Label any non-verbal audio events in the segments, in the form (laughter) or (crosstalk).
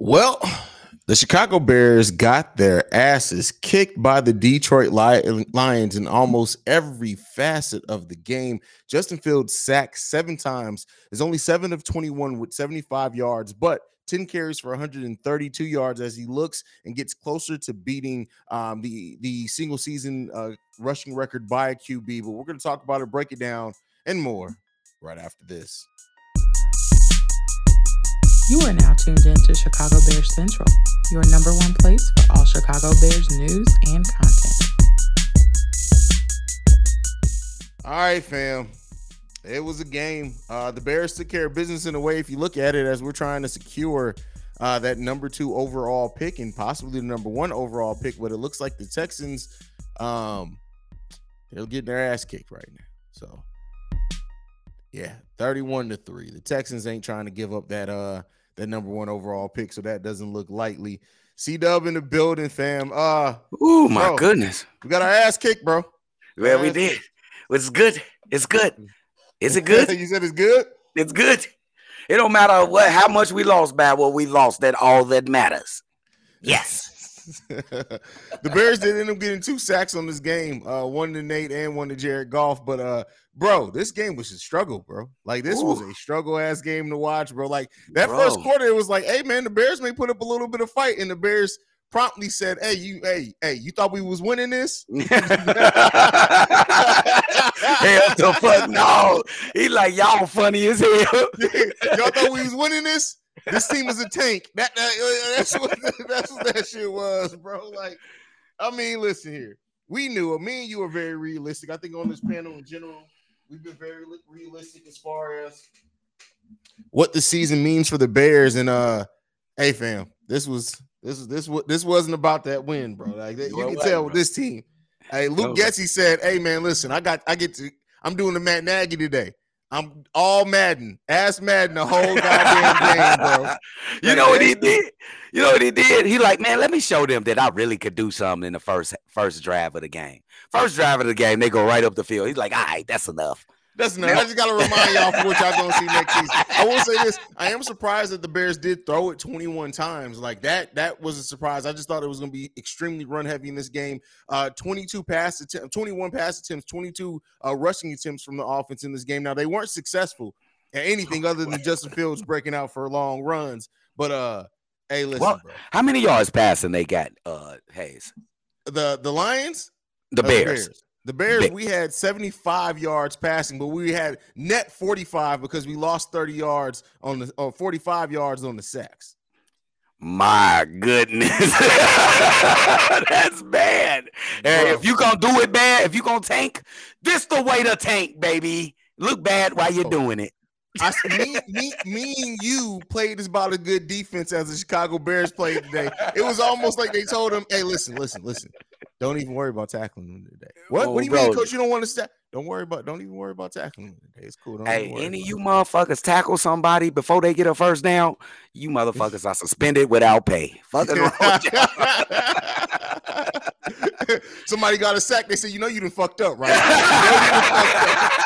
Well, the Chicago Bears got their asses kicked by the Detroit Lions in almost every facet of the game. Justin Fields sacked seven times, is only seven of 21 with 75 yards, but 10 carries for 132 yards as he looks and gets closer to beating um, the, the single season uh, rushing record by a QB. But we're going to talk about it, break it down, and more right after this. You are now tuned in to Chicago Bears Central, your number one place for all Chicago Bears news and content. All right, fam. It was a game. Uh, the Bears took care of business in a way, if you look at it, as we're trying to secure uh, that number two overall pick and possibly the number one overall pick. But it looks like the Texans, um, they're getting their ass kicked right now. So, yeah, 31 to 3. The Texans ain't trying to give up that uh that number one overall pick, so that doesn't look likely. C Dub in the building, fam. Uh oh my bro, goodness. We got our ass kicked, bro. Well, we did. It's good. It's good. Is it good? (laughs) you said it's good? It's good. It don't matter what how much we lost by what we lost, that all that matters. Yes. (laughs) the Bears did end up getting two sacks on this game, uh, one to Nate and one to Jared Goff. But uh, bro, this game was a struggle, bro. Like this Ooh. was a struggle ass game to watch, bro. Like that bro. first quarter, it was like, hey man, the Bears may put up a little bit of fight, and the Bears promptly said, "Hey, you, hey, hey, you thought we was winning this?" (laughs) (laughs) Hell the fuck no! He like y'all funny as hell. y'all thought we was winning this? This team is a tank. That, that that's what (laughs) that's what that shit was, bro. Like, I mean, listen here. We knew it. Me and you are very realistic. I think on this panel in general, we've been very realistic as far as what the season means for the Bears. And uh, hey, fam, this was this was this this wasn't about that win, bro. Like you can tell with this team. Hey, Luke Getsy said, "Hey man, listen, I got I get to I'm doing the Matt Nagy today. I'm all Madden, ass Madden the whole goddamn (laughs) game, bro. you know what he did? You know what he did? He like, man, let me show them that I really could do something in the first first drive of the game. First drive of the game, they go right up the field. He's like, all right, that's enough. That's enough. I just gotta remind y'all for what y'all gonna see next season. I will say this: I am surprised that the Bears did throw it 21 times. Like that, that was a surprise. I just thought it was gonna be extremely run heavy in this game. Uh, 22 pass attempts, 21 pass attempts, 22 uh, rushing attempts from the offense in this game. Now they weren't successful at anything other than Justin Fields breaking out for long runs. But uh, hey, listen, well, bro. How many yards passing they got? Uh, Haize. The the Lions. The Bears. the Bears. The Bears, we had 75 yards passing, but we had net 45 because we lost 30 yards on the or 45 yards on the sacks. My goodness. (laughs) That's bad. Hey, if you gonna do it bad, if you gonna tank, this the way to tank, baby. Look bad while you're oh. doing it. I, me, me, me and you played about a good defense as the Chicago Bears played today. It was almost like they told him, "Hey, listen, listen, listen. Don't even worry about tackling them today." What? Oh, what do you bro. mean, coach? You don't want to step? Don't worry about. Don't even worry about tackling them today. It's cool. Don't hey, any you motherfuckers tackle somebody before they get a first down, you motherfuckers are suspended without pay. Fucking wrong. (laughs) Somebody got a sack. They said, "You know, you done fucked up, right?"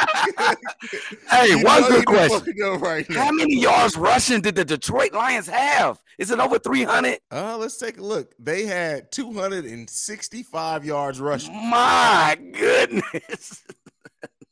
(laughs) (laughs) hey, you one good question. Right How many yards rushing did the Detroit Lions have? Is it over 300? Uh, let's take a look. They had 265 yards rushing. My goodness. (laughs)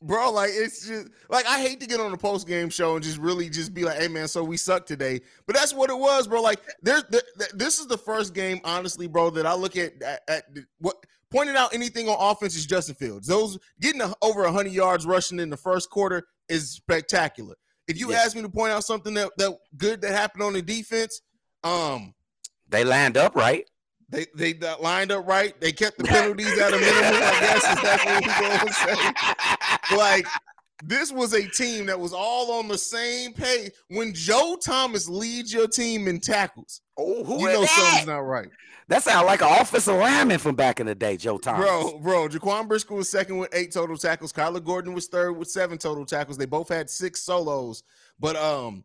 Bro, like it's just like I hate to get on the post game show and just really just be like, "Hey man, so we suck today," but that's what it was, bro. Like there's there, this is the first game, honestly, bro, that I look at at, at what pointing out anything on offense is Justin Fields. Those getting a, over 100 yards rushing in the first quarter is spectacular. If you ask me to point out something that, that good that happened on the defense, um, they lined up right. They they lined up right. They kept the (laughs) penalties at a minimum. I guess is that's what we're going (laughs) to say. Like this was a team that was all on the same page. When Joe Thomas leads your team in tackles, oh, you know that? something's not right. That sounds like an offensive lineman from back in the day, Joe Thomas. Bro, bro, Jaquan Brisker was second with eight total tackles. Kyler Gordon was third with seven total tackles. They both had six solos. But um,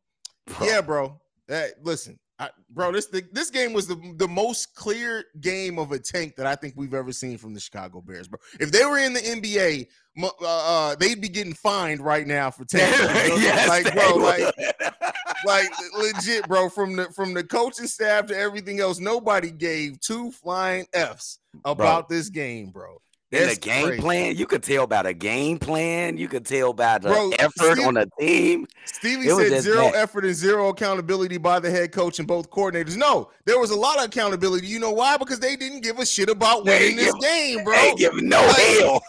yeah, bro. That listen, I, bro, this the, this game was the the most clear game of a tank that I think we've ever seen from the Chicago Bears, bro. If they were in the NBA, uh, uh, they'd be getting fined right now for tanking. (laughs) yes, like, bro, like (laughs) like legit, bro. From the from the coaching staff to everything else, nobody gave two flying f's about this game, bro. In the That's game crazy. plan, you could tell by a game plan. You could tell by the Bro, effort Steve- on the team. Stevie said zero effort and zero accountability by the head coach and both coordinators. No, there was a lot of accountability. You know why? Because they didn't give a shit about winning this give- game, bro. They giving no Like, hell.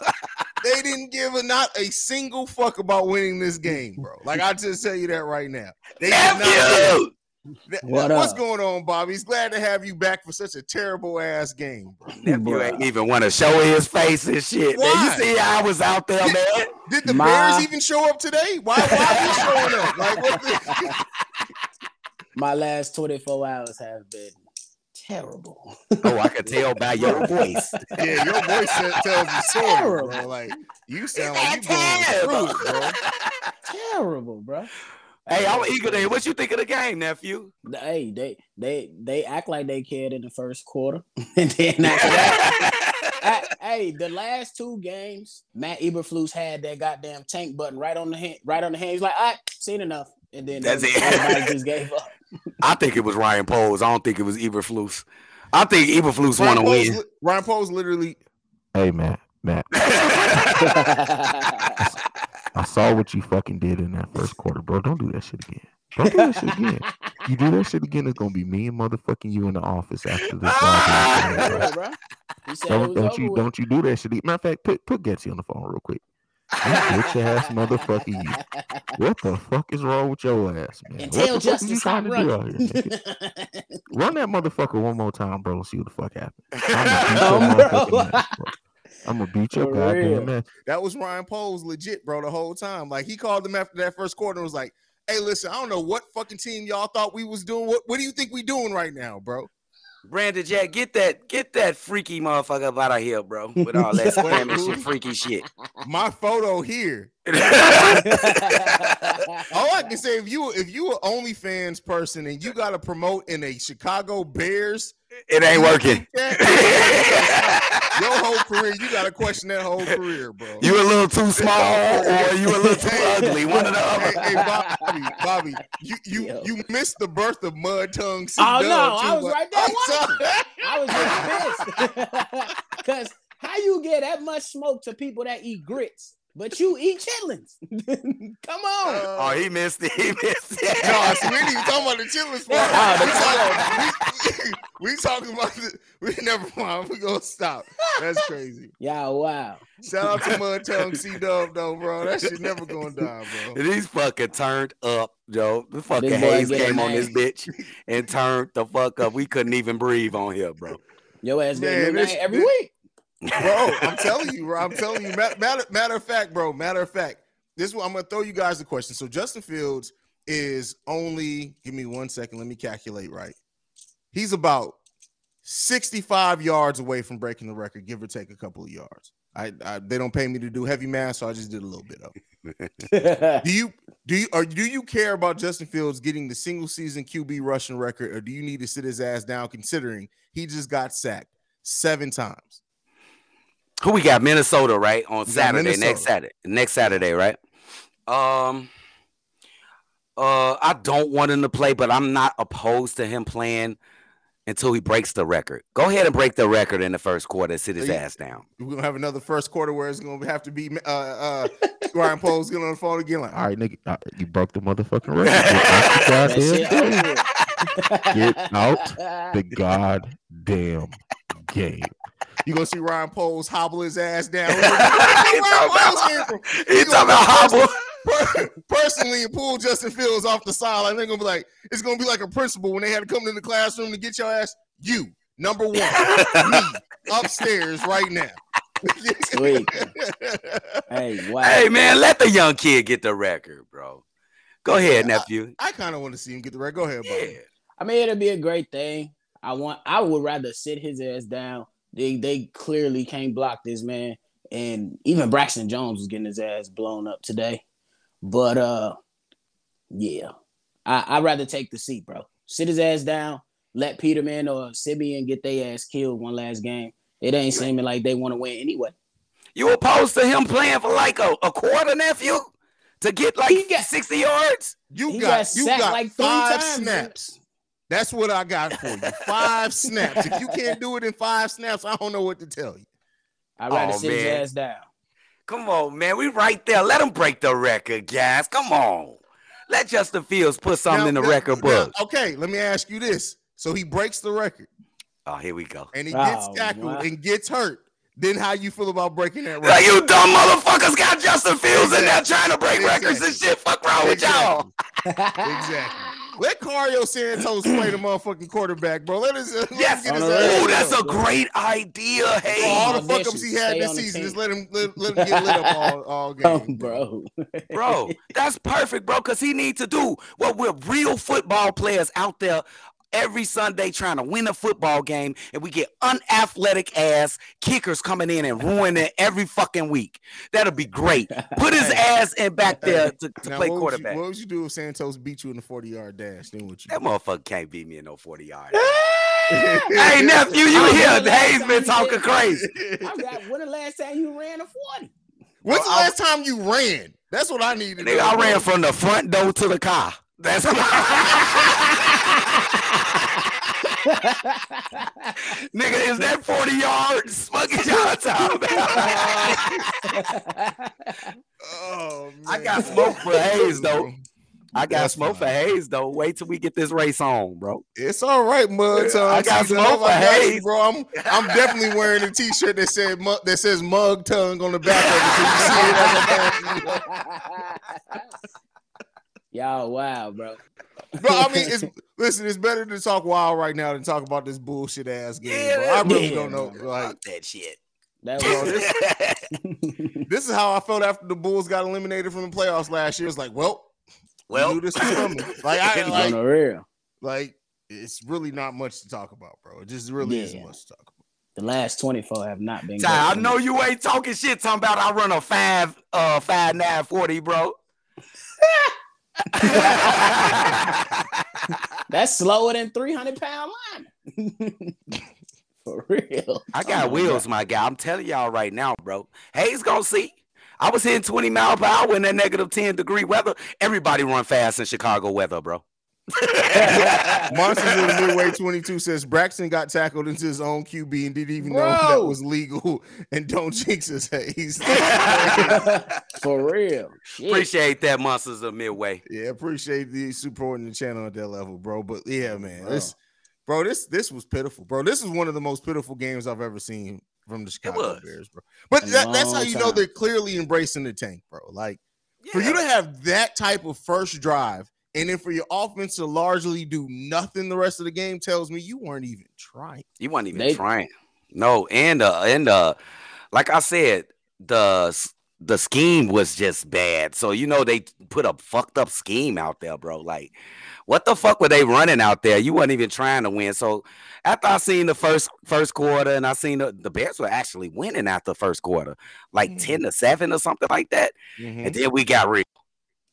They didn't give a not a single fuck about winning this game, bro. Like I just tell you that right now. They did not care. Nephew! Th- What What's up? going on, Bobby? He's glad to have you back for such a terrible ass game, bro. Nephew ain't even want to show his face and shit. Man, you see I was out there, man. Did the My- Bears even show up today? Why? Why are you showing up? Like what? The, (laughs) My last 24 hours have been terrible. Oh, I could tell by your (laughs) voice. yeah, your voice tells the story, bro. Terrible. Like you sound like you That's going terrible. through bro. terrible, (laughs) bro. Hey, I'm eager to hear what you think of the game, nephew. Hey, they they they act like they cared in the first quarter, (laughs) and then after that, (laughs) I- hey, the last two games, Matt Eberflus had that goddamn tank button right on the hand, right on the hand. He's like, "All right, seen enough," and then That's it. everybody just gave up. (laughs) I think it was Ryan Poles. I don't think it was Eberflus. I think Eberflus want Ryan to Poles, win. li- Ryan Poles literally. Hey man, Matt, I saw what you fucking did in that first quarter, bro. Don't do that shit again. Don't do that shit again. You do that shit again, it's gonna be me and motherfucking you in the office after this. (laughs) Ah! Yeah, bro. It Don't, don't you with. don't you do that shit. Matter of fact, put put Getsy on the phone real quick. Bitch ass motherfucker, you. What the fuck is wrong with your ass, man? And what tell the fuck is you trying to do out here? nigga? Run that motherfucker one more time, bro. and See what the fuck happens. I'm gonna (laughs) beat your motherfucking ass, bro. I'm gonna beat your For real. goddamn ass. That was Ryan Poles legit, bro, the whole time. Like he called them after that first quarter and was like, "Hey, listen, I don't know what fucking team y'all thought we was doing. What what do you think we doing right now, bro?" Brandon Jack, get that get that freaky motherfucker up out of here, bro. With all that (laughs) scamming shit, freaky shit. (laughs) My photo here. (laughs) All I can say, if you if you an OnlyFans person and you got to promote in a Chicago Bears, it ain't working. Your whole career, you got to question that whole career, bro. You a little too small or you a little too ugly. One of the other. hey, Bobby, Bobby, you you Yo. you missed the birth of Mud Tongue. C Oh, no, Dub, I was but- right there I'm. I was just pissed. (laughs) Cause how you get that much smoke to people that eat grits, but you eat chitlins? (laughs) Come on. Uh, Oh, he missed it. He missed it. No, I see, we ain't even talking about the chitlins spot. Oh, the we, talking, (laughs) we, we talking about the. We never mind. We gonna stop. That's crazy. yeah, wow. Shout out to Mud Tongue C Dub though, bro. That shit never gonna die, bro. He's fucking turned up, Joe. The fucking This boy came on this bitch and turned the fuck up. We couldn't even breathe on here, bro. Your ass Man, getting this- every this- week. Bro. I'm telling you, bro. I'm telling you. Matter, matter, of fact, bro. Matter of fact, this one I'm gonna throw you guys the question. So Justin Fields is only. Give me one second. Let me calculate right. He's about 65 yards away from breaking the record, give or take a couple of yards. I, I they don't pay me to do heavy math, so I just did a little bit of. (laughs) Do you do you or do you care about Justin Fields getting the single season QB rushing record, or do you need to sit his ass down considering he just got sacked seven times? Who we got? Minnesota, right? On got Saturday, next Saturday, next Saturday, right? Um, uh, I don't want him to play, but I'm not opposed to him playing until he breaks the record. Go ahead and break the record in the first quarter. and Sit his you- ass down. We're gonna have another first quarter where it's gonna have to be uh uh Ryan Poles getting on the phone again. Like, All right, nigga, uh, you broke the motherfucking record. Get out the (laughs) goddamn game. Get out the goddamn game. you gonna see Ryan Poles hobble his ass down. (laughs) Where Ryan Poles came? He gonna talking about go hobble. Per- personally and pull Justin Fields off the sideline. They're gonna be like, it's gonna be like a principal when they had to come to the classroom to get your ass. You number one, me upstairs right now. Sweet. (laughs) Hey, wow. Hey man, let the young kid get the record, bro. Go ahead, Yeah, nephew. I kind of want to see him get the record. Go ahead, Bob. Yeah. I mean, it'll be a great thing. I want. I would rather sit his ass down. They they clearly can't block this man, and even Braxton Jones was getting his ass blown up today. But uh, yeah, I I'd rather take the seat, bro. Sit his ass down. Let Peterman or Siemian get their ass killed one last game. It ain't seeming like they want to win anyway. You opposed to him playing for like a, a quarter, nephew? to get like He got- 60 yards? You He got, got you sacked got like three five times, snaps. That's what I got for you. Five snaps. If you can't do it in five snaps, I don't know what to tell you. I'd rather Oh, sit his man. ass down. Come on, man. We right there. Let him break the record, guys. Come on. Let Justin Fields put something Now- in the now- record now, book. okay, let me ask you this. So he breaks the record Oh, here we go. and he gets Oh, tackled wow. and gets hurt. Then how you feel about breaking that Like, record? you dumb motherfuckers got Justin Fields in there trying to break records and shit. Fuck wrong with y'all. Exactly. (laughs) Let Cairo Santos play the motherfucking quarterback, bro. Let us, let Yes. him get his On Oh, road. that's a bro. great idea. For all the Hey, fuck ups he had this season, just let him let, let him get lit up all, (laughs) all Oh, game. bro. bro, that's perfect, bro, because he needs to do what we're real football players out there every Sunday trying to win a football game, and we get unathletic ass kickers coming in and ruining it every fucking week. That'll be great. Put his (laughs) ass in back there to, to Now, play what would, quarterback. you, what would you do if Santos beat you in the 40 yard dash? Then what you That do? motherfucker can't beat me in no 40 yard. (laughs) hey, nephew, you here? Haize been talking crazy. I got when the last time you ran a 40? When's the Well, I- last time you ran? That's what I need to Nigga, know, I ran from the front door to the car. That's (laughs) Nigga, is that 40 yards? Is y'all talking about? (laughs) Oh, man. I got smoke for Haize, though. I got That's smoke for fine. Haize though. Wait till we get this race on, bro. It's all right, mud tongue. I got season. smoke oh for I got Haize. bro. I'm I'm definitely wearing a t-shirt that said that says mug tongue on the back of it. So you see it (laughs) as I'm passing you. Y'all wow, bro. Bro, I mean, it's (laughs) listen. It's better to talk wild right now than talk about this bullshit ass game. Yeah, bro. I really yeah, don't know. bro. Like Fuck that shit. That was this, (laughs) (laughs) this is how I felt after the Bulls got eliminated from the playoffs last year. It's like, well, well, knew this was coming. Like, I on like, the real. like, it's really not much to talk about, bro. It just really isn't Yeah. much to talk about. The last 24 have not been. Ty, I know me. you ain't talking shit. Talking about I run a five, uh, five nine forty, bro. (laughs) That's slower than 300 pound line. (laughs) For real. I got Oh my wheels, my guy. I'm telling y'all right now, bro. Haize gonna see. I was hitting 20 mile per hour in that negative 10 degree weather. Everybody run fast in Chicago weather, bro. (laughs) Monsters in the Midway (laughs) 22 says Braxton got tackled into his own QB and didn't even know that was legal. (laughs) And don't jinx us, Haize. For real. Shit. Appreciate that, monsters of Midway. yeah, appreciate the supporting the channel at that level, bro. But yeah, man, Bro. this, bro, this this was pitiful, bro. This is one of the most pitiful games I've ever seen from the Chicago. Bears, bro. But that, that's how long you know they're clearly embracing the tank, bro. Like for you to have that type of first drive. And then for your offense to largely do nothing the rest of the game tells me you weren't even trying. You weren't even They- trying. No, and uh and uh like I said, the the scheme was just bad. So you know they put a fucked up scheme out there, bro. Like, what the fuck were they running out there? You weren't even trying to win. So after I seen the first first quarter and I seen the, the Bears were actually winning after the first quarter, like Mhm. 10 to 7 or something like that. Mhm. And then we got real.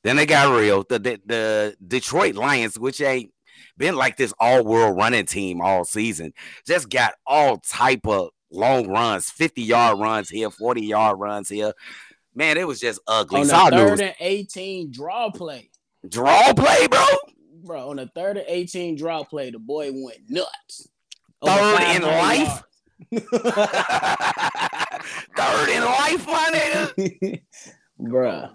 Then they got real. The, the the Detroit Lions, which ain't been like this all world running team all season, just got all type of long runs, 50 yard runs here, 40 yard runs here. Man, it was just ugly. on So I the knew third and 18 draw play. draw play, bro. Bro, on the third and 18 draw play, the boy went nuts. Over Third in life? (laughs) Third in life, my nigga. (laughs) Bruh.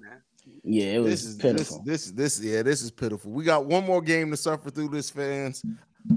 Yeah, it was this is pitiful. This, this this yeah, this is pitiful. We got one more game to suffer through this, fans.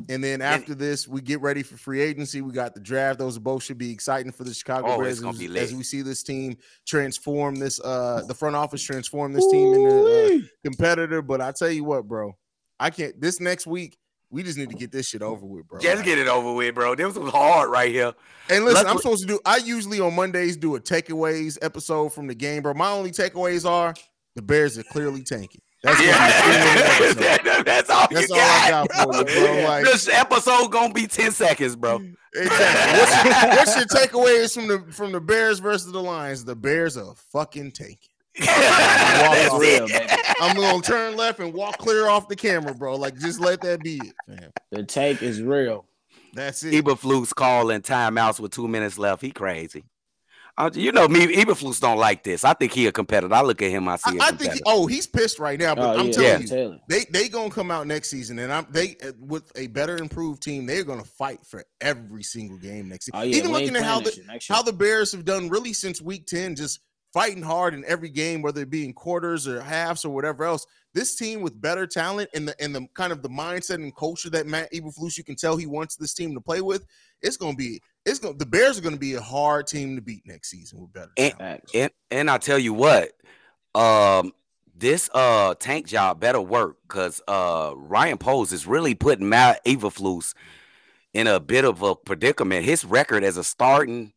And then after this, we get ready for free agency. We got the draft. Those both should be exciting for the Chicago Oh, Bears gonna as, be lit. as we see this team transform this uh the front office transform this team into a Ooh-wee. competitor. But I tell you what, bro, I can't this next week. We just need to get this shit over with, bro. Just get it over with, bro. This was hard right here. And listen, I'm supposed to do. I usually on Mondays do a takeaways episode from the game, bro. My only takeaways are the Bears are clearly tanking. That's gonna be the theme of the Yeah, episode. that- (laughs) that's all That's you all I got, got for you, bro. (laughs) Like this episode gonna be 10 seconds, bro. exactly. What's your, what's your takeaways from the from the Bears versus the Lions? The Bears are fucking tanking. That's real, I'm gonna turn left and walk clear off the camera, bro. Like just let that be it, fam. The take is real. That's it. Eberflus calling timeouts with two minutes left. He crazy. Uh, you know me, Eberflus don't like this. I think he a competitor. I look at him, I see. I, I think. He, oh, he's pissed right now. But Oh, I'm yeah, telling Yeah. you, they they gonna come out next season, and I'm they uh, with a better improved team. They're gonna fight for every single game next season. Oh, yeah, Even we ain't looking at how the that shit next year. how the Bears have done really since week 10, just fighting hard in every game, whether it be in quarters or halves or whatever else. This team with better talent and the and the kind of the mindset and culture that Matt Eberflus, you can tell he wants this team to play with. It's gonna be it's gonna the Bears are gonna be a hard team to beat next season with better And- talent. And and I tell you what, um, this uh tank job better work because uh Ryan Poles is really putting Matt Eberflus in a bit of a predicament. His record as a starting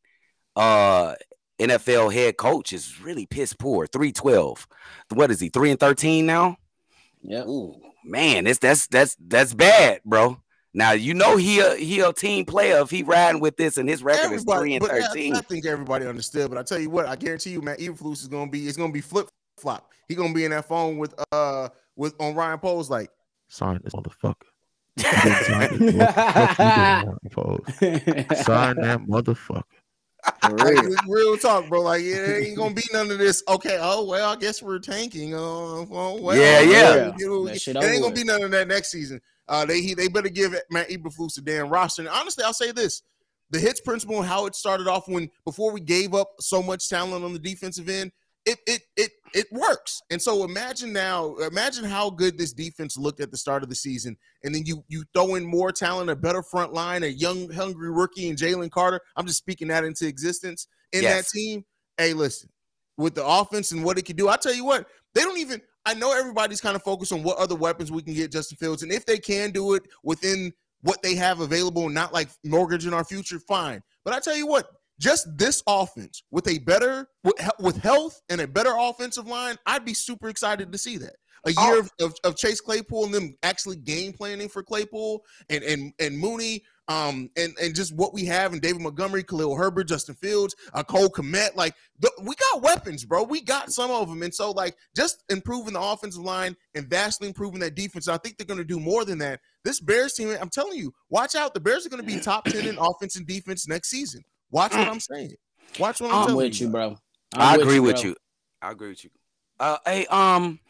uh NFL head coach is really piss poor. 312. What is he? 3 and 13 now? Yeah. Ooh, man, it's that's that's that's bad, bro. Now you know he a he a team player if he riding with this and his record is three and but I- thirteen. I, think everybody understood. But I tell you what, I guarantee you, Matt Eberflus is gonna be it's gonna be flip flop. He gonna be in that phone with uh with on Ryan Poles like Sign this motherfucker. Fuck you doing, Sign that motherfucker. (laughs) Like, real. real talk, bro. Like, it ain't gonna be none of this. Okay, oh well, I guess we're tanking. Uh, oh, well, Yeah, yeah. you know, it ain't gonna be none of that next season. Uh, they he, they better give Matt Eberflus a damn roster. And honestly, I'll say this: the hits principle and how it started off when before we gave up so much talent on the defensive end, it it it it works. And so imagine now, imagine how good this defense looked at the start of the season, and then you you throw in more talent, a better front line, a young hungry rookie, and Jalen Carter. I'm just speaking that into existence in Yes. that team. Hey, listen, with the offense and what it can do, I tell you what, they don't even. I know everybody's kind of focused on what other weapons we can get Justin Fields, and if they can do it within what they have available, not like mortgage in our future, fine. But I tell you what, just this offense with a better with, health and a better offensive line, I'd be super excited to see that. A Oh. year of, of, of Chase Claypool and them actually game planning for Claypool and and and Mooney, um, and and just what we have in David Montgomery, Khalil Herbert, Justin Fields, uh, Cole Kmet, like the, we got weapons, bro. We got some of them, and so like just improving the offensive line and vastly improving that defense. I think they're going to do more than that. This Bears team, I'm telling you, watch out. The Bears are going to be (clears throat) top ten in offense and defense next season. Watch what I'm saying. Watch what I'm, saying. I'm telling with you, bro. bro. I I'm agree with bro. you. I agree with you. Uh, hey, um,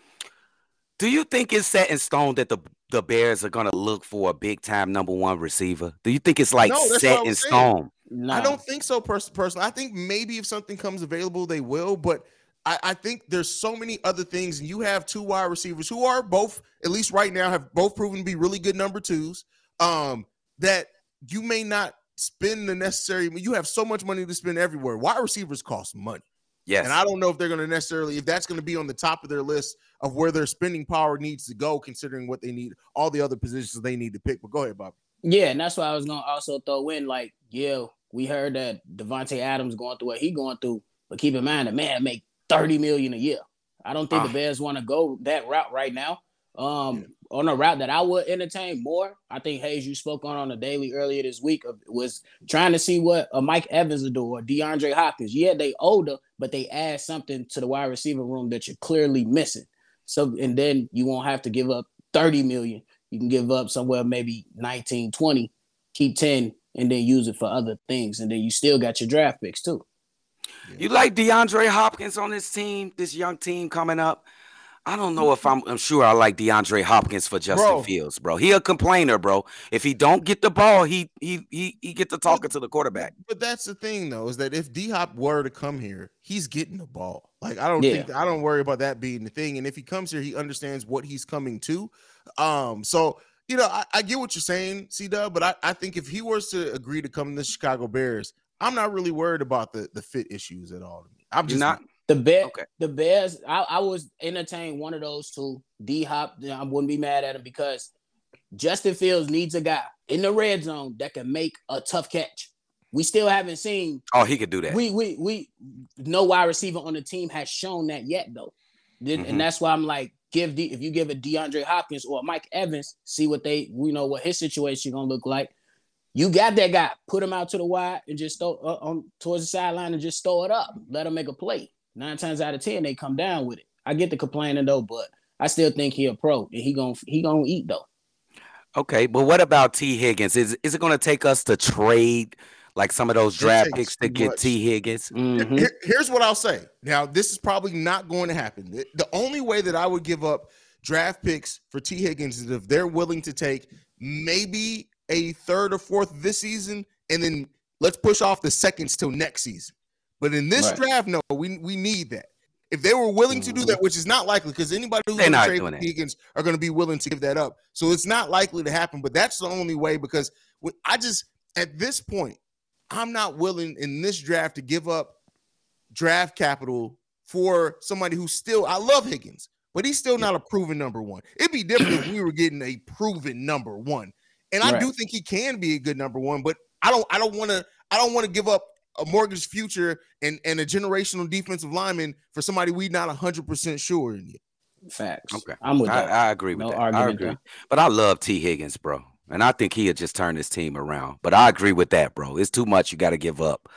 do you think it's set in stone that the the Bears are gonna look for a big time number one receiver? Do you think it's like No, I set in stone? Nah. I don't think so, pers- personally. I think maybe if something comes available, they will. But I, I think there's so many other things, and you have two wide receivers who are both, at least right now, have both proven to be really good number twos. Um, that you may not spend the necessary. You have so much money to spend everywhere. Wide receivers cost money. Yes. And I don't know if they're going to necessarily, if that's going to be on the top of their list of where their spending power needs to go, considering what they need, all the other positions they need to pick. But go ahead, Bob. Yeah, and that's why I was gonna also throw in like, yeah, we heard that Davante Adams going through what he going through, but keep in mind that man make 30 million a year. I don't think Ah. the Bears want to go that route right now. Um, on a route that I would entertain more, I think Haize, you spoke on on the daily earlier this week of, was trying to see what a Mike Evans would do or DeAndre Hopkins. Yeah, they older, but they add something to the wide receiver room that you're clearly missing. So, and then you won't have to give up 30 million. You can give up somewhere maybe 19, 20, keep 10, and then use it for other things. And then you still got your draft picks too. You like DeAndre Hopkins on this team, this young team coming up? I don't know if I'm. I'm sure I like DeAndre Hopkins for Justin Bro. Fields, bro. He a complainer, bro. If he don't get the ball, he he he he get to talking to the quarterback. But that's the thing, though, is that if D Hop were to come here, he's getting the ball. Like I don't Yeah. think I don't worry about that being the thing. And if he comes here, he understands what he's coming to. Um, so you know, I, I get what you're saying, C Dub, but I, I think if he was to agree to come to the Chicago Bears, I'm not really worried about the the fit issues at all. I'm You're just not. The best, Okay. the Bears, I, I was entertained one of those two. D Hop, I wouldn't be mad at him because Justin Fields needs a guy in the red zone that can make a tough catch. We still haven't seen Oh, he could do that. we we we no wide receiver on the team has shown that yet though. And that's why I'm like, give D if you give a DeAndre Hopkins or a Mike Evans, see what they we know what his situation gonna look like. You got that guy, put him out to the wide and just throw uh, on towards the sideline and just throw it up. Let him make a play. Nine times out of ten, they come down with it. I get the complaining though, but I still think he a pro and he gonna he gonna eat though. Okay, but what about T Higgins? Is is it going to take us to trade Like some of those draft picks to get much. T. Higgins. Mhm. Here- here's what I'll say. Now, this is probably not going to happen. The, the only way that I would give up draft picks for T. Higgins is if they're willing to take maybe a third or fourth this season, and then let's push off the seconds till next season. But in this Right. draft, no, we we need that. If they were willing to do that, which is not likely, because anybody who's going to trade for. Higgins are going to be willing to give that up. So it's not likely to happen. But that's the only way because I just at this point, I'm not willing in this draft to give up draft capital for somebody who's still. I love Higgins, but he's still not a proven number one. It'd be different if we were getting a proven number one, and I Right. do think he can be a good number one. But I don't. I don't want to. I don't want to give up a mortgage future and and a generational defensive lineman for somebody we not hundred percent sure in yet. Facts. Okay. I'm with I, that. I agree with No that. I agree. there. But I love T. Higgins, bro. And I think he'll just turn his team around. But I agree with that, bro. It's too much you got to give up.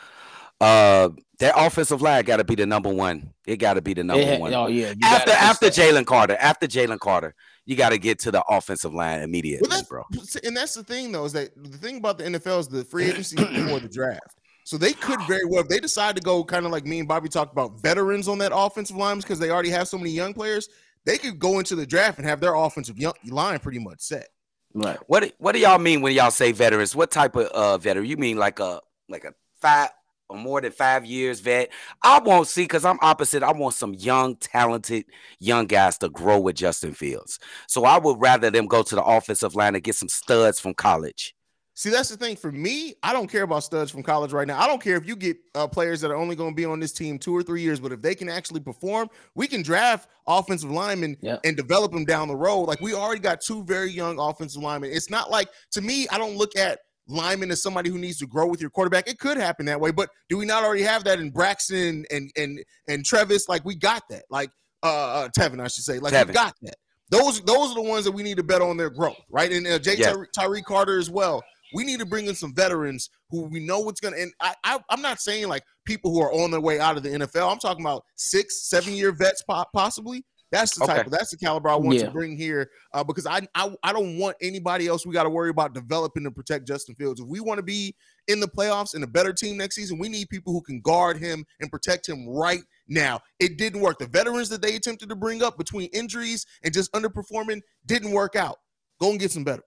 Uh that offensive line got to be the number one. It got to be the number It ha- one. oh yeah. you after after. Jalen Carter, after Jalen Carter, you got to get to the offensive line immediately, Well, bro. and that's the thing though is that the thing about the NFL is the free agency (clears throat) before the draft. So they could very well, if they decide to go kind of like me and Bobby talked about veterans on that offensive line because they already have so many young players, they could go into the draft and have their offensive young, line pretty much set. Right. What what do y'all mean when y'all say veterans? What type of uh veteran? You mean like a like a five or more than five years vet? I won't see because I'm opposite. I want some young, talented young guys to grow with Justin Fields. So I would rather them go to the offensive line and get some studs from college. See, that's the thing for me. I don't care about studs from college right now. I don't care if you get uh, players that are only going to be on this team two or three years, but if they can actually perform, we can draft offensive linemen Yep. and develop them down the road. Like we already got two very young offensive linemen. It's not like to me, I don't look at lineman as somebody who needs to grow with your quarterback. It could happen that way, but do we not already have that in Braxton and and and Trevis? Like we got that. Like uh, uh Tevin, I should say. Like we Tevin. got that. Those those are the ones that we need to bet on their growth, right? And uh, Jay Yeah. Tyre- Tyreek Carter as well. We need to bring in some veterans who we know what's gonna. And I, I I'm not saying like people who are on their way out of the NFL. I'm talking about six, seven year vets po- possibly. That's the type Okay. of that's the caliber I want Yeah. to bring here uh, because I, I I don't want anybody else we got to worry about developing to protect Justin Fields. If we want to be in the playoffs and a better team next season, we need people who can guard him and protect him right now. It didn't work. The veterans that they attempted to bring up between injuries and just underperforming didn't work out. Go and get some better.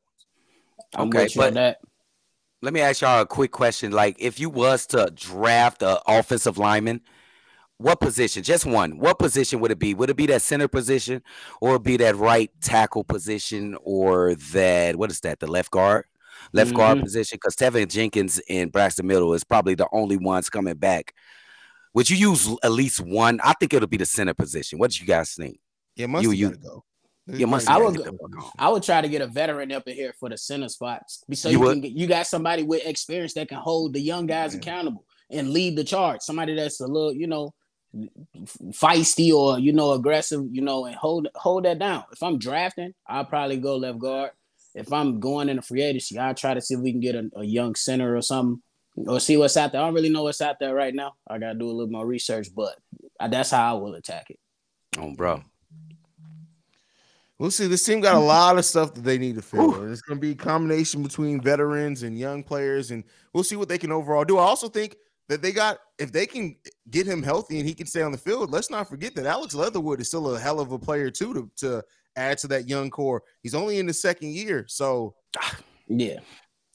I'm Okay, with you on but- that. Let me ask y'all a quick question. Like, if you was to draft an offensive lineman, what position? Just one. What position would it be? Would it be that center position, or be that right tackle position, or that what is that? The left guard, left guard Mhm. position? Because Teven Jenkins and Braxton Middle is probably the only ones coming back. Would you use at least one? I think it'll be the center position. What do you guys think? Yeah, must You- you, you- gotta go. Yeah, must I would get go- the fuck on. I would try to get a veteran up in here for the center spots. So You you, can get, you got somebody with experience that can hold the young guys Yeah. accountable and lead the charge. Somebody that's a little, you know, feisty or you know aggressive, you know, and hold hold that down. If I'm drafting, I'll probably go left guard. If I'm going in a free agency, I'll try to see if we can get a, a young center or something, or see what's out there. I don't really know what's out there right now. I gotta do a little more research, but that's how I will attack it. Oh, bro. We'll see. This team got a lot of stuff that they need to fill. And It's going to be a combination between veterans and young players, and we'll see what they can overall do. I also think that they got if they can get him healthy and he can stay on the field. Let's not forget that Alex Leatherwood is still a hell of a player too to to add to that young core. He's only in the second year, so Yeah,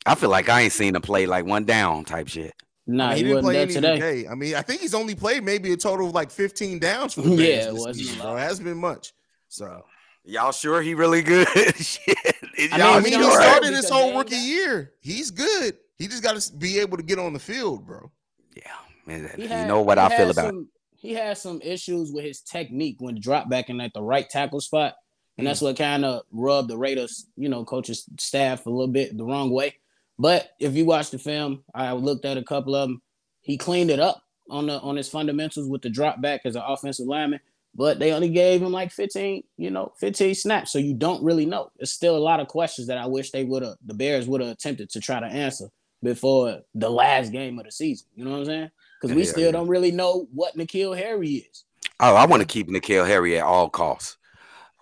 I feel like I ain't seen him play like one down type shit. nah, I mean, he, he didn't wasn't play there any today. today. I mean, I think he's only played maybe a total of like 15 downs for the Yeah, Bears it this wasn't a season, lot. bro. It hasn't been much. So Y'all sure he really good? (laughs) shit. I y'all I mean, mean, we he sure? started his whole rookie year. He's good. He just got to be able to get on the field, bro. Yeah, man. He you had- know what I feel about. Some, he had some issues with his technique when drop back in at the right tackle spot, and that's hmm. what kind of rubbed the Raiders, you know, coaches staff a little bit the wrong way. But if you watch the film, I looked at a couple of them. He cleaned it up on the on his fundamentals with the drop back as an offensive lineman. But they only gave him like 15, you know, 15 snaps. So you don't really know. There's still a lot of questions that I wish they would have, the Bears would have attempted to try to answer before the last game of the season. You know what I'm saying? Because we Yeah, still yeah. don't really know what N'Keal Harry is. Oh, I want to keep N'Keal Harry at all costs.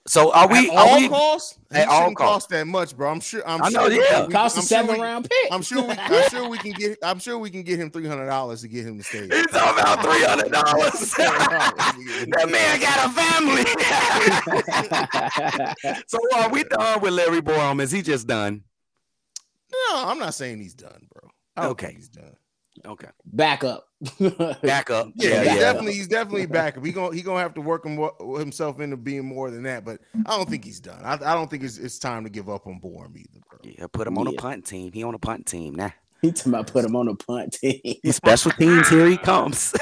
So are we? At Are all we? costs? At all shouldn't costs. cost that much, bro. I'm sure. I'm I know, sure. we- yeah. we- Cost a I'm sure seven we- round pick. I'm sure. We, I'm sure we can get. I'm sure we can get him three hundred dollars to get him to stay. He's talking about three hundred dollars. (laughs) that man got a family. (laughs) so are we done with Larry Borom? Is he just done? No, I'm not saying he's done, bro. I Okay. he's done. Okay, Back up. (laughs) back up. Yeah, Yeah, he's yeah. definitely he's definitely back. He gonna he gonna have to work him, himself into being more than that. But I don't think he's done. I, I don't think it's, it's time to give up on Bourne either, bro. Yeah, put him on a punt team. He on a punt team now. he talking about put him on a punt team. He's special teams. Here he comes. So.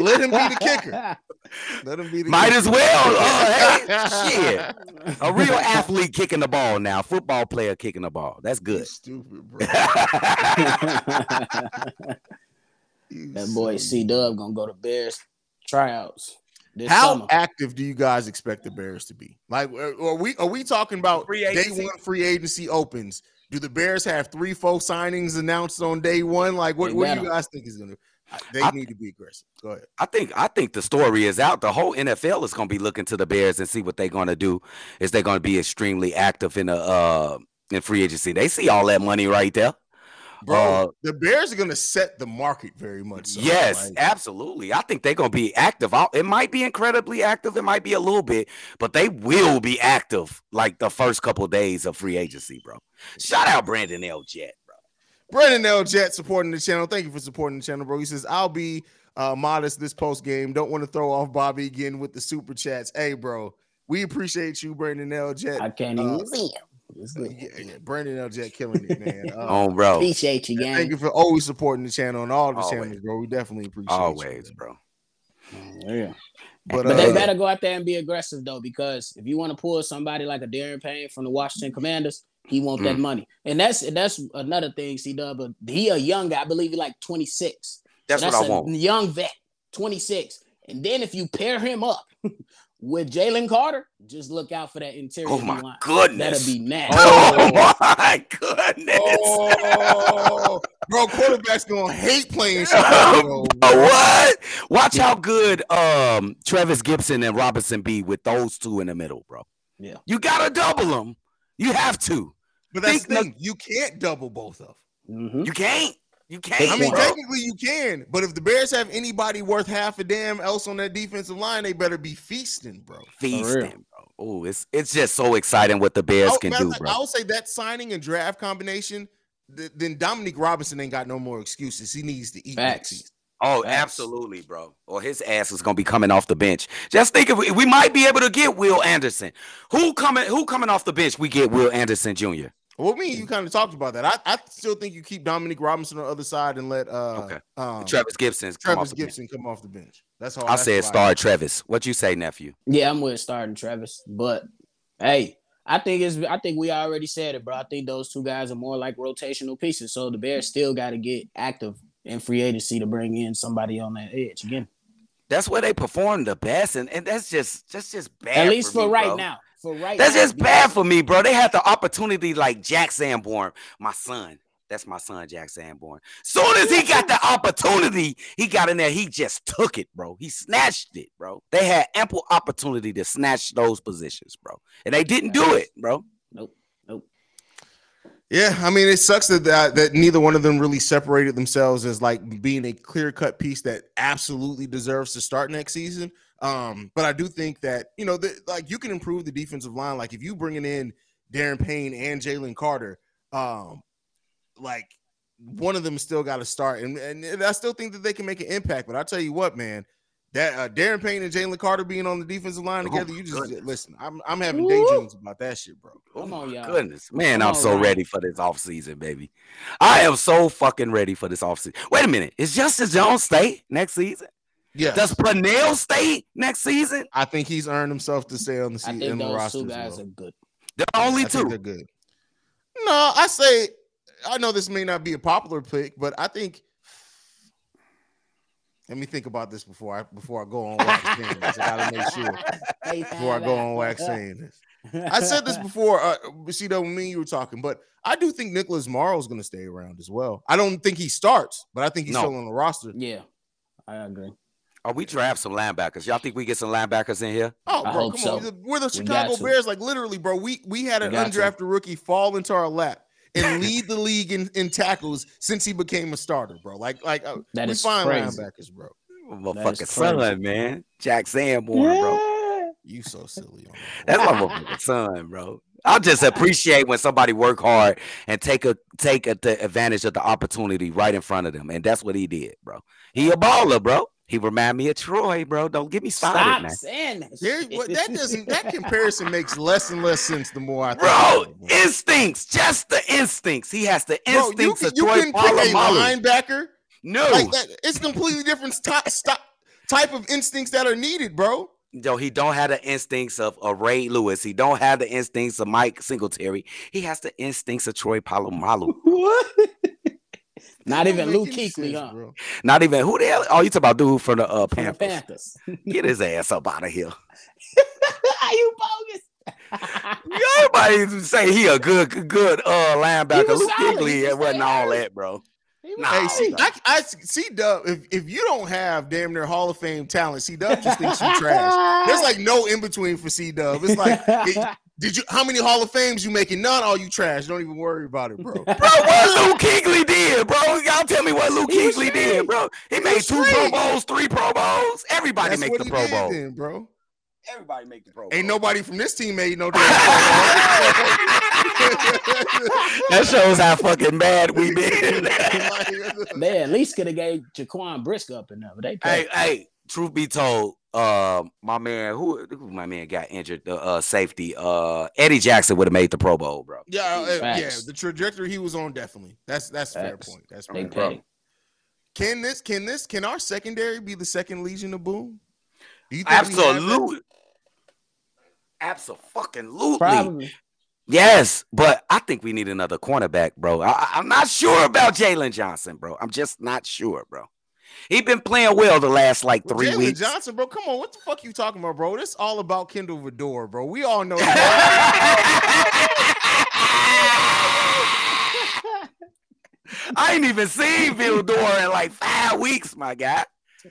Let him be the kicker. (laughs) Let him be the Might kicker. as well. Uh, hey, shit. A (laughs) real athlete kicking the ball now. Football player kicking the ball. That's You good. stupid, bro. You that boy C Dub gonna go to Bears tryouts. This How summer. active do you guys expect the Bears to be? Like, are are we are we talking about Free day agency? one free agency opens? Do the Bears have three, four signings announced on day one? Like, what, what do you guys think is gonna? They I- need to be aggressive. Go ahead. I think I think the story is out. The whole NFL is going to be looking to the Bears and see what they're going to do. Is they're going to be extremely active in the uh in free agency? They see all that money right there. Bro, Uh, the Bears are gonna set the market very much. So. yes, Like, absolutely. I think they're going to be active. I- It might be incredibly active. It might be a little bit, but they will be active like the first couple days of free agency, bro. Shout out Brandon L. Jet, bro. Brandon L. Jet supporting the channel. Thank you for supporting the channel, bro. He says, I'll be uh, modest this post game. Don't want to throw off Bobby again with the super chats. Hey, bro, we appreciate you, Brandon L. Jet. I can't even Uh, see him. It's good. yeah, yeah, Brandon L. Jet killing it, man. (laughs) Uh, Oh, bro. Appreciate you, thank you for always supporting the channel and all the Always. channels, bro. We definitely appreciate you, Always, man. bro. Yeah. But, But uh, they better go out there and be aggressive though, because if you want to pull somebody like a Daron Payne from the Washington Commanders, he want that Mm. money. And that's that's another thing, C Dub. But he a young guy, I believe he like 26. That's, So what I a want. Young vet, 26. And then if you pair him up (laughs) with Jalen Carter, just look out for that interior Oh my line. goodness. That'll be nasty. Oh my goodness. Oh, bro, quarterbacks gonna hate playing (laughs) Chicago. Oh, what? Watch how good um Trevis Gipson and Robinson be with those two in the middle, bro. Yeah. You gotta double them. You have to. But that's Think the thing, you can't double both of them. Mhm. You can't. You can't. I mean, technically you can, but if the Bears have anybody worth half a damn else on that defensive line, they better be feasting, bro. feasting, bro. Oh, it's it's just so exciting what the Bears I- can do, fact, bro. I would say that signing and draft combination, th- then Dominique Robinson ain't got no more excuses. He needs to eat. next Facts. season. Oh, Facts. absolutely, bro. Or his ass is gonna be coming off the bench. Just think if we, we might be able to get Will Anderson. Who coming? Who coming off the bench? We get Will Anderson Jr. Well, me and you kind of talked about that. I, I still think you keep Dominique Robinson on the other side and let uh Okay. um, Trevis Gipson's come off Trevis the bench. Gipson come off the bench. That's how I said start Trevis. What you say, nephew? Yeah, I'm with starting Trevis. But hey, I think it's I think we already said it, bro. I think those two guys are more like rotational pieces. So the Bears still got to get active in free agency to bring in somebody on that edge again. That's where they perform the best, and, and that's just that's just bad. At least for, me, right bro. now. For right That's now, just bad for me, bro. They had the opportunity like Jack Sanborn, my son. That's my son, Jack Sanborn. Soon as he got the opportunity, he got in there. He just took it, bro. He snatched it, bro. They had ample opportunity to snatch those positions, bro, and they didn't do it, bro. Nope. Nope. Yeah, I mean, it sucks that, that that neither one of them really separated themselves as like being a clear cut piece that absolutely deserves to start next season. Um, but I do think that you know, the, like you can improve the defensive line. Like if you bringing in Daron Payne and Jalen Carter, um, like one of them still got to start, and, and I still think that they can make an impact. But I tell you what, man, that uh, Daron Payne and Jalen Carter being on the defensive line Oh, together, my you just goodness. listen. I'm I'm having Woo. daydreams about that shit, bro. Come on, y'all. Goodness, man, Come I'm on, so Ryan. ready for this offseason, baby. I am so fucking ready for this offseason. Wait a minute, is Justice Jones stay next season? Yeah, Does Pernell stay next season? I think he's earned himself to stay on the I seat think in the those roster. two as guys well. are good. The only I think two. they're good. No, I say I know this may not be a popular pick, but I think. Let me think about this before I before I go on (laughs) wax saying this. I gotta make sure before I go on wax saying this. (laughs) I said this before. Uh, see, though, when me you were talking, but I do think Nicholas Morrow is going to stay around as well. I don't think he starts, but I think he's No. still on the roster. Yeah, I agree. Oh, we draft some linebackers. Y'all think we get some linebackers in here? Oh, I bro, hope come so. on. We're the Chicago to. Bears. Like literally, bro. We we had We an to. undrafted rookie fall into our lap (laughs) and lead the league in, in tackles since he became a starter, bro. Like like uh, That we is find crazy. linebackers, bro. Motherfucking crazy. son, man. Jack Sanborn, bro. You so silly. On that, That's bro. my motherfucking son, bro. I just appreciate when somebody work hard and take a take a, the advantage of the opportunity right in front of them, and that's what he did, bro. He a baller, bro. He remind me of Troy, bro. Don't get me started, Stop man. saying that. There, shit. what, that doesn't. That comparison makes less and less sense the more I think. Bro, about instincts, just the instincts. He has the Bro, you, instincts can, of you Troy can pick a Polamalu. linebacker No, like that. It's completely different ty- st- type of instincts that are needed, bro. Yo, he don't have the instincts of, of Ray Lewis. He don't have the instincts of Mike Singletary. He has the instincts of Troy Polamalu. (laughs) what? (laughs) Not even don't Luke make any Kuechly, sense, huh? bro. Not even who the hell? Oh, you talking about dude from the uh, From the Panthers? Panthers. Get his ass up out of here. (laughs) Are you bogus? (laughs) Everybody say he a good, good uh linebacker. was Luke solid. He Kuechly it wasn't all that, bro. He Nah. Hey, see. I, I see Dub. If, if you don't have damn near Hall of Fame talent, C Dub just thinks you trash. There's like no in between for C Dub. It's like, it- did you? How many Hall of Fames you making? None. All you trash. Don't even worry about it, bro. (laughs) Bro, what Luke Kuechly did, bro? Y'all tell me what Luke He Kuechly did, bro. He made was two Pro. Bowls, three Pro Bowls. Everybody That's make what the he Pro did Bowl. then, bro. Everybody make the Pro Bowl. Ain't nobody from this team made no damn. (laughs) that shows how fucking bad we (laughs) been. They at least could have gave Jaquan Brisker enough. They hey, hey, truth be told, uh, my man, who, who my man got injured, the uh, safety, uh, Eddie Jackson would have made the Pro Bowl, bro. yeah, uh, yeah. The trajectory he was on, definitely. That's that's a fair point. That's they fair. point. pay. Can this? Can this? Can our secondary be the second Legion of Boom? Do you think we have that? Absolutely. Absolutely. Probably. Yes, but I think we need another cornerback, bro. I, I- I'm not sure about Jalen Johnson, bro. I'm just not sure, bro. He been playing well the last like three Jalen weeks. Johnson, bro. Come on, what the fuck you talking about, bro? This all about Kindle Vildor, bro. We all know. (laughs) I ain't even seen Vildor in like five weeks, my guy.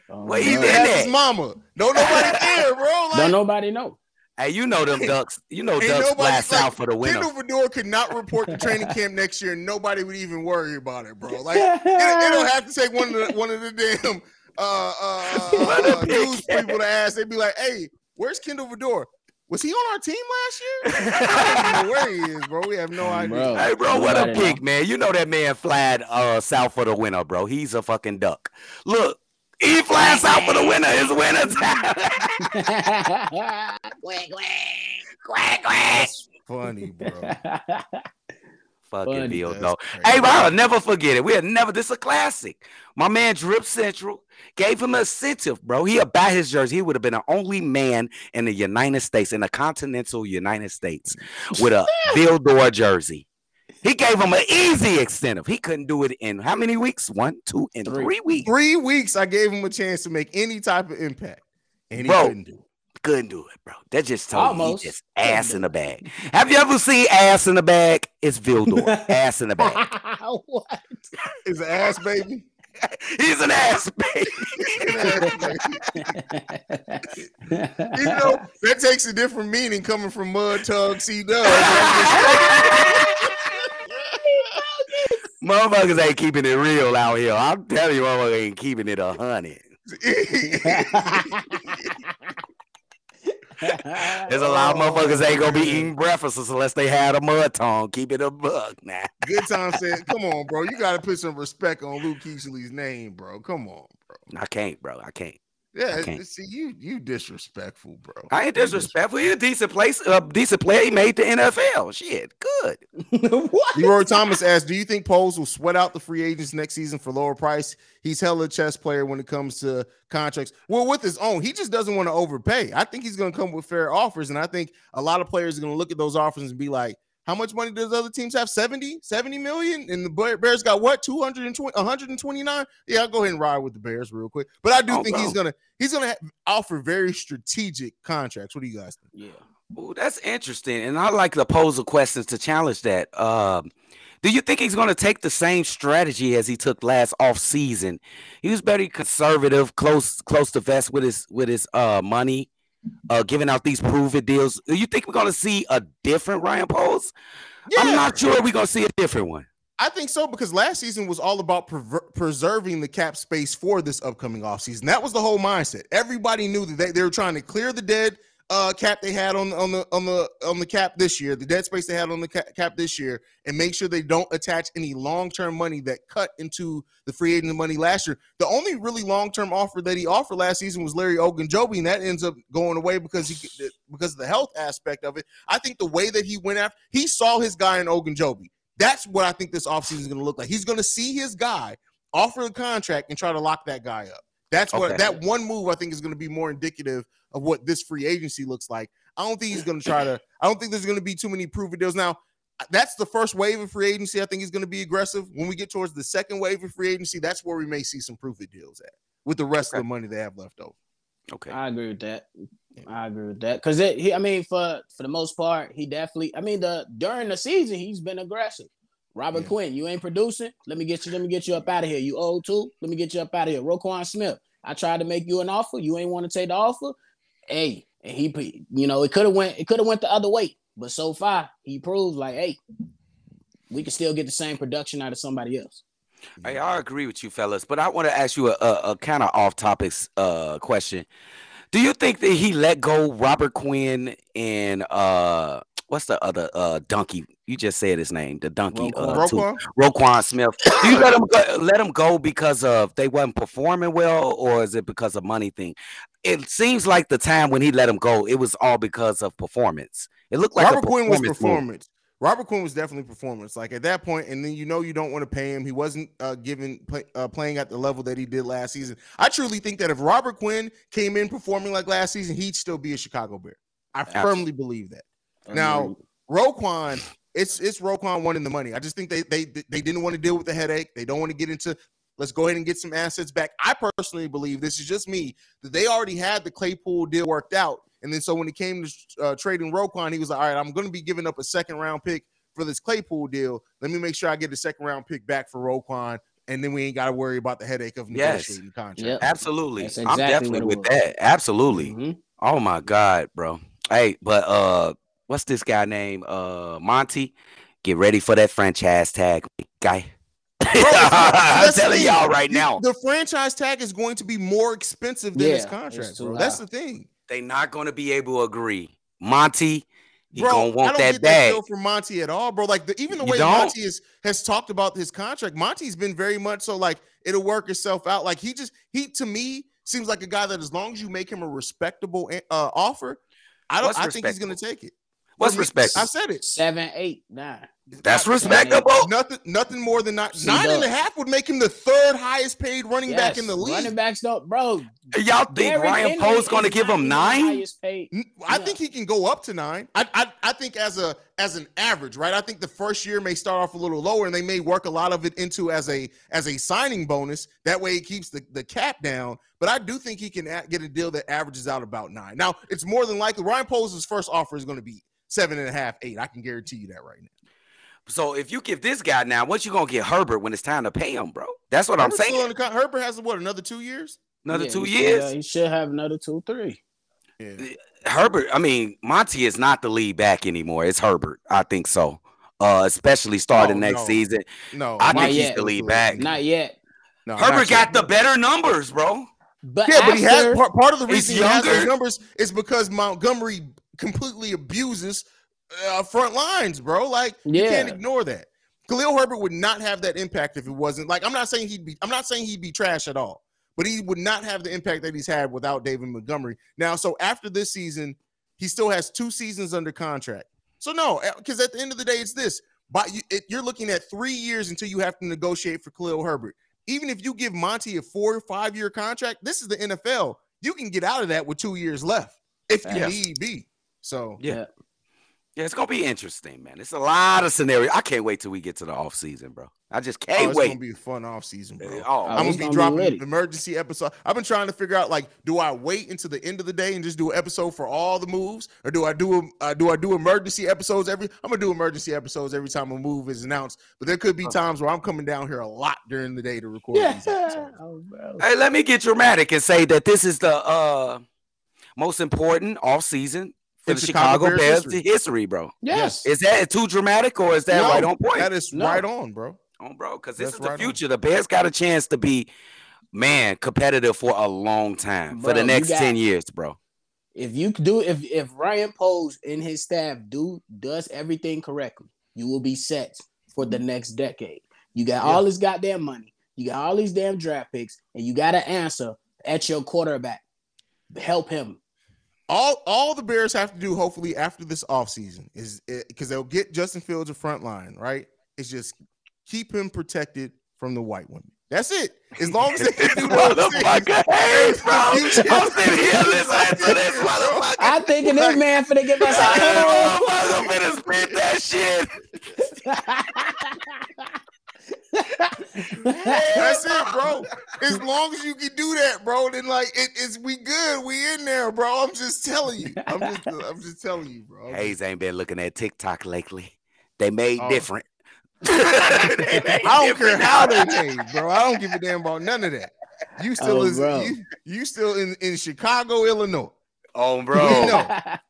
Um, Wait, he he did asked that. his mama. Don't nobody (laughs) care, bro. Like, Don't nobody know. Hey, you know them (laughs) ducks. You know ain't ducks nobody- fly like, south for the winter. Kindle Vildor could not report to training camp next year, and nobody would even worry about it, bro. (laughs) Like it, it don't have to take one of the one of the damn uh, uh, (laughs) uh, news people to ask. They'd be like, "Hey, where's Kindle Vildor? Was he on our team last year? I don't know where he is, bro. We have no idea." Bro. Hey, bro, what a Nobody pick, man. You know that man flying uh, south for the winter, bro. He's a fucking duck. Look, he flying out for the winner. It's winter time. Quack, quack, quack. That's funny, bro. quack. Fucking Funny. Bill, That's though. crazy. Hey, bro, I'll never forget it. We'll never. This is a classic. My man Drip Central gave him an incentive, bro. He about his jersey. He would have been the only man in the United States, in the continental United States, with a (laughs) Vildor jersey. He gave him an easy incentive. He couldn't do it in how many weeks? One, two, and Three. three weeks. Three weeks, I gave him a chance to make any type of impact, and he Bro. couldn't do it. Couldn't do it, bro. That just told me Almost. he just ass in the bag. Have you ever seen ass in the bag? It's Vildor. (laughs) ass in the bag. (laughs) what? Is (laughs) an ass baby? He's an ass baby. Even though that takes a different meaning coming from Mud Tug C Dub. Motherfuckers ain't keeping it real out here. I'm telling you, motherfuckers ain't keeping it a hundred. There's a lot of motherfuckers ain't gonna be (laughs) eating breakfast unless they had a mud tongue. Keep it a buck now. Good time said, (laughs) "Come on, bro. You got to put some respect on Luke Kuechly's name, bro. Come on, bro. I can't, bro. I can't. Yeah, see you, you disrespectful, bro. I ain't disrespectful. He a decent place, a decent player. He made the NFL. Shit, good. (laughs) what? Leroy Thomas asked, "Do you think Poles will sweat out the free agents next season for lower price? He's hella chess player when it comes to contracts. Well, with his own, he just doesn't want to overpay. I think he's going to come with fair offers, and I think a lot of players are going to look at those offers and be like." How much money does other teams have? 70, 70 million? And the Bears got what? 220, 129? Yeah, I'll go ahead and ride with the Bears real quick. But I do Oh, think he's gonna he's gonna offer very strategic contracts. What do you guys think? Yeah. Ooh, that's interesting. And I like to pose the questions to challenge that. Um, Do you think he's going to take the same strategy as he took last off season? He was very conservative, close close to vest with his with his uh money, uh giving out these prove it deals. Do you think we're going to see a different Ryan Poles? I'm not sure we're going to see a different one. I think so because last season was all about prever- preserving the cap space for this upcoming offseason. That was the whole mindset. Everybody knew that they, they were trying to clear the dead uh, cap they had on on the on the on the cap this year, the dead space they had on the ca- cap this year, and make sure they don't attach any long term money that cut into the free agent money last year. The only really long term offer that he offered last season was Larry Ogunjobi, and that ends up going away because he because of the health aspect of it. I think the way that he went after, he saw his guy in Ogunjobi. That's what I think this offseason is going to look like. He's going to see his guy offer a contract and try to lock that guy up. That's what Okay. that one move I think is going to be more indicative of what this free agency looks like. I don't think he's going to try to. I don't think there's going to be too many prove it deals. Now, that's the first wave of free agency. I think he's going to be aggressive. When we get towards the second wave of free agency, that's where we may see some prove it deals at with the rest of the money they have left over. Okay. I agree with that. I agree with that because it. He, I mean, for for the most part, he definitely. I mean, the during the season, he's been aggressive. Robert Yeah. Quinn, you ain't producing. Let me get you. Let me get you up out of here. You old too. Let me get you up out of here. Roquan Smith. I tried to make you an offer. You ain't want to take the offer. Hey, and he, you know, it could have went. It could have went the other way. But so far, he proves like, hey, we can still get the same production out of somebody else. Hey, I agree with you, fellas, but I want to ask you a, a, a kind of off topics uh question. Do you think that he let go Robert Quinn and uh what's the other uh donkey? You just said his name, the donkey uh. Roquan, Roquan Smith. Do you let (coughs) him go, let him go because of they wasn't performing well, or is it because of money thing? It seems like the time when he let him go, it was all because of performance. It looked like a Robert Quinn was performance move. Robert Quinn was definitely performance. Like at that point, and then you know you don't want to pay him. He wasn't uh, given play, uh, playing at the level that he did last season. I truly think that if Robert Quinn came in performing like last season, he'd still be a Chicago Bear. I firmly believe that. Now, Roquan, it's it's Roquan wanting the money. I just think they they they didn't want to deal with the headache. They don't want to get into. Let's go ahead and get some assets back. I personally believe this is just me that they already had the Claypool deal worked out, and then so when it came to uh, trading Roquan, he was like, "All right, I'm going to be giving up a second round pick for this Claypool deal. Let me make sure I get the second round pick back for Roquan, and then we ain't got to worry about the headache of negotiating the contract." Yep. Absolutely. That's I'm definitely with that. Absolutely. Mhm. Oh my God, bro. Hey, but uh what's this guy named? Uh Monty. Get ready for that franchise tag, guy. (laughs) I'm telling y'all right now, the franchise tag is going to be more expensive than his contract, it's too bro. That's the thing. They're not gonna be able to agree. Monty, he bro, gonna I want don't that get bag. that feel from Monty at all, bro. Like the, even the You way don't? Monty is, has talked about his contract, Monty's been very much so like it'll work itself out. Like he just he to me seems like a guy that as long as you make him a respectable uh, offer, I don't. What's I think he's gonna take it. What's For me, respectable? I said it. Seven, eight, nine. That's I- respectable. Nothing, nothing more than nine. See, Nine and a half would make him the third highest paid running back in the league. Running backs don't, bro. Y'all think Derrick Ryan Henry Poles gonna give him nine? highest paid. N- I Yeah. think he can go up to nine. I, I I think as a as an average, right? I think the first year may start off a little lower, and they may work a lot of it into as a as a signing bonus. That way, it keeps the, the cap down. But I do think he can get a deal that averages out about nine. Now, it's more than likely Ryan Poles' first offer is going to be seven and a half, eight. I can guarantee you that right now. So if you give this guy now, what you gonna get Herbert when it's time to pay him, bro? That's what I'm saying. con- Herbert has what another two years. Another Yeah, two he should- years. yeah, he should have another two, three. Yeah. Herbert, I mean, Monty is not the lead back anymore. It's Herbert. I think so. Uh, especially starting Oh, next no. season. No, I Not think he's yet. the lead back. Not yet. No, Herbert not got yet. the better numbers, bro. But Yeah, but he has part, part of the reason he has those numbers is because Montgomery completely abuses uh, front lines, bro. Like you can't ignore that. Khalil Herbert would not have that impact if it wasn't like I'm not saying he'd be I'm not saying he'd be trash at all, but he would not have the impact that he's had without David Montgomery. Now, so after this season, he still has two seasons under contract. So no, because at the end of the day, it's this. But you, it, you're looking at three years until you have to negotiate for Khalil Herbert. Even if you give Monty a four or five year contract, this is the NFL. You can get out of that with two years left if you Yes. need be. So Yeah. Yeah, it's gonna be interesting, man. It's a lot of scenario. I can't wait till we get to the off season, bro. I just Oh, can't it's wait. gonna be a fun off season, bro. Oh, Oh, I'm gonna be gonna be dropping ready. emergency episode. I've been trying to figure out like, do I wait until the end of the day and just do an episode for all the moves, or do I do a, uh, do I do emergency episodes every? I'm gonna do emergency episodes every time a move is announced. But there could be times where I'm coming down here a lot during the day to record these episodes. (laughs) Oh. Hey, let me get dramatic and say that this is the uh most important off season for In the Chicago Chicago, Bears Bears history. history. bro. Yes. Is that too dramatic or is that No, right on point? That is No. right on, bro. on, bro, because this That's is the right on. future. The Bears got a chance to be, man, competitive for a long time for the next got- ten years, bro. if you do if if Ryan Poles and his staff do does everything correctly, you will be set for the next decade. You got all this goddamn money, you got all these damn draft picks, and you got to answer at your quarterback. Help him. All all the Bears have to do, hopefully, after this offseason is eh, because they'll get Justin Fields a front line, right? It's just keep him protected from the white women. That's it. As long as they can do (laughs) those things. Motherfucker, hey, bro. You just- I'm sitting here listening to this motherfucker. I think of this man for to get Hey, that. motherfucker, (laughs) finna spit that shit. (laughs) That's it, bro. As long as you can do that, bro, then like it, it's we good. We in there, bro. I'm just telling you. I'm just I'm just telling you, bro. Haize ain't been looking at TikTok lately. They made Oh. different. (laughs) I don't care how they made, bro. I don't give a damn about none of that. You oh, still Oh, is you, you still in, in Chicago, Illinois. Oh, bro. know.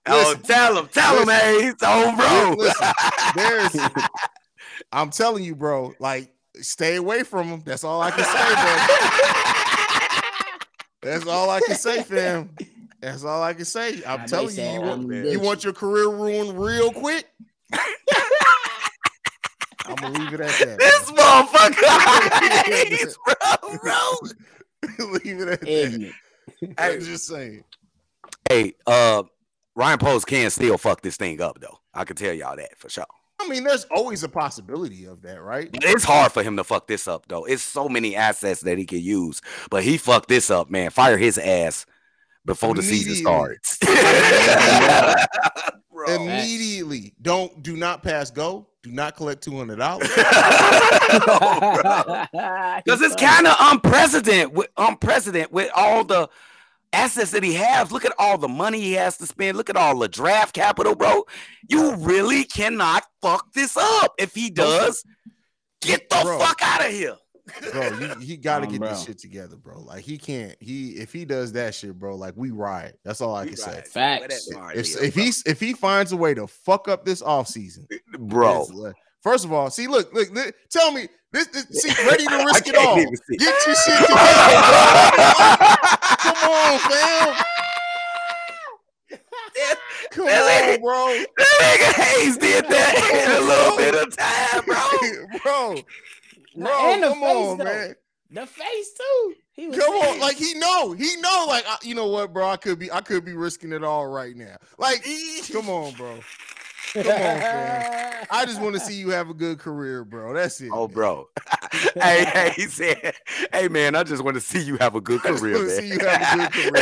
Oh, tell him, tell him. Haize. Oh, bro. Listen, there's (laughs) I'm telling you, bro, like stay away from them. That's all I can say, bro. (laughs) That's all I can say, fam. That's all I can say. I'm Nah, telling you, you want, you want your career ruined real quick. (laughs) I'm gonna leave it at that. this motherfucker, (laughs) Haize, bro, bro. bro. leave it at that. Ignorant. I'm just saying. Hey, uh, Ryan Poles can still fuck this thing up, though. I can tell y'all that for sure. I mean, there's always a possibility of that, right? It's hard for him to fuck this up, though. It's so many assets that he could use, but he fucked this up, man. Fire his ass before the season Immediately. starts. (laughs) Bro. Immediately, don't do not pass go. Do not collect two hundred dollars. (laughs) (laughs) Because it's kind of unprecedented with unprecedented with all the assets that he has. Look at all the money he has to spend. Look at all the draft capital, bro. You really cannot fuck this up. If he does, get the Bro. fuck out of here. bro. You, he got to get this shit together, bro. Like he can't. He if he does that shit, bro. Like we ride. That's all I can say. Facts. If if he's if he finds a way to fuck up this offseason, bro. uh, First of all, see, look, look, li- tell me this, this see, ready to (laughs) risk it all. Get your shit (laughs) together. (laughs) Come on, fam. Come Really? on, bro. That nigga Haize did that in a little bit of time, bro. (laughs) bro, Nah, bro, and the come on, though. man. The face too. He was Come on, like he know, he know, like I, you know what, bro? I could be, I could be risking it all right now. Like, (laughs) come on, bro. (laughs) Come on, fam. (laughs) I just want to see you have a good career, bro. That's it. Oh, man. bro. (laughs) hey, hey, he said, hey, man, I just want to see you have a good I just wanna man. see you have a good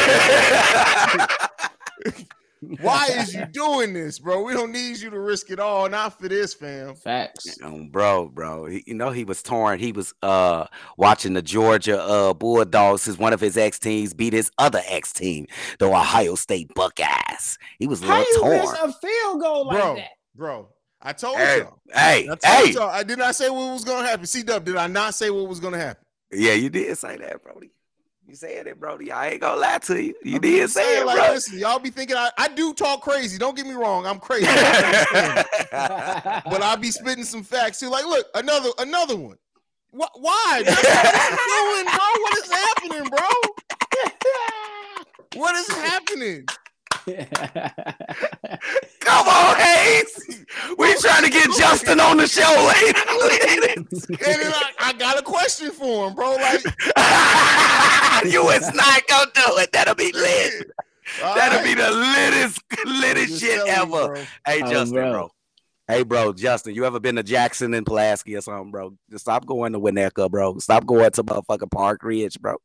career. (laughs) Why is you doing this, bro? We don't need you to risk it all, not for this, fam. Facts. Um, bro, bro, he, you know he was torn. He was uh watching the Georgia uh Bulldogs, his one of his ex teams beat his other ex team, the Ohio State Buckeyes. He was a How little you torn. miss a field goal like Bro, that? bro. I told Hey, y'all. hey, I told hey. y'all. I did not say what was gonna happen. C Dub, did I not say what was gonna happen? Yeah, you did say that, Brody. You said it, Brody. I ain't gonna lie to you. You I'm did say it, like, bro. listen, y'all be thinking I, I do talk crazy. Don't get me wrong, I'm (laughs) crazy. I but I be spitting some facts too. Like, look, another another one. Wh- why? What are you doing, bro? What is happening, bro? (laughs) What is happening? (laughs) Come on, Haize. We trying to get Justin on the show later. And then I, I got a question for him, bro. Like, (laughs) you is not gonna do it. That'll be lit. all That'll right. be the littest, littest shit telling you, ever. bro. Hey, Oh, Justin, bro. bro. Hey, bro, Justin, you ever been to Jackson and Pulaski or something, bro? Just stop going to Winnetka, bro. Stop going to motherfucking Park Ridge, bro.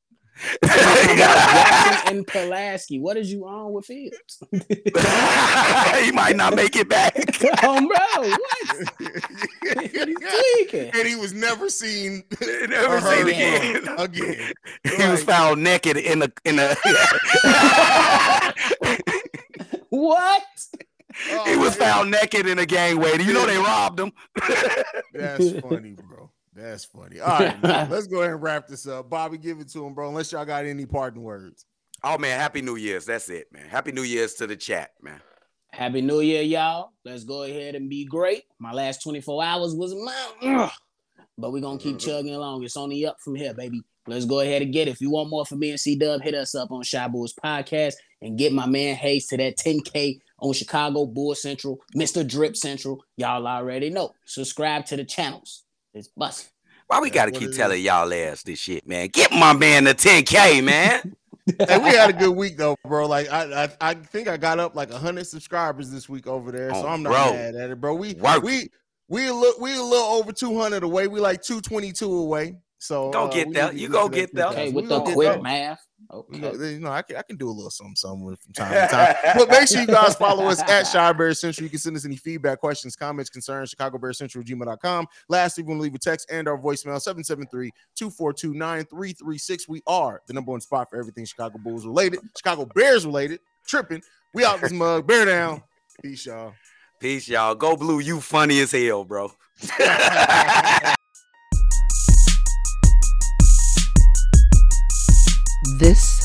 Jackson (laughs) and Pulaski. What is you on with Fields? (laughs) he might not make it back. (laughs) oh, bro, what? He's and he was never seen. Never or seen heard again. Again. He was found naked in a in a. What? Oh, he was man. found naked in a gangway. You know they robbed him. That's funny, bro. That's funny. All right, (laughs) man, let's go ahead and wrap this up. Bobby, give it to him, bro. Unless y'all got any parting words. Oh man, happy New Year's. That's it, man. Happy New Year's to the chat, man. Happy New Year, y'all. Let's go ahead and be great. My last 24 hours was a mountain. But we're gonna keep mm-hmm. chugging along. It's only up from here, baby. Let's go ahead and get it. If you want more from me and C Dub, hit us up on Shy Bulls Podcast and get my man Haize to that 10K on Chicago Bull Central, Mr. Drip Central. Y'all already know. Subscribe to the channels. It's busting. Why we gotta keep it telling y'all ass this shit, man? Get my man the 10K, man. (laughs) Hey, we had a good week though, bro. Like I, I, I think I got up like hundred subscribers this week over there, so Oh, I'm not bro. mad at it, bro. We Work. we we a little we a little over two hundred away. We like two twenty two away. So Go uh, get we there. need to You go get that get there. 10K. Okay, We with the quick math. Okay. you know, I can, I can do a little something, something from time to time. (laughs) but make sure you guys follow us at (laughs) Chi Bear Central. You can send us any feedback, questions, comments, concerns, Chicago Bear Central, gmail.com. Lastly, you want to leave a text and our voicemail 773 242 9336. We are the number one spot for everything Chicago Bulls related, Chicago Bears related. Tripping. We out this mug. Bear down. Peace, y'all. Peace, y'all. Go blue. You funny as hell, bro. (laughs)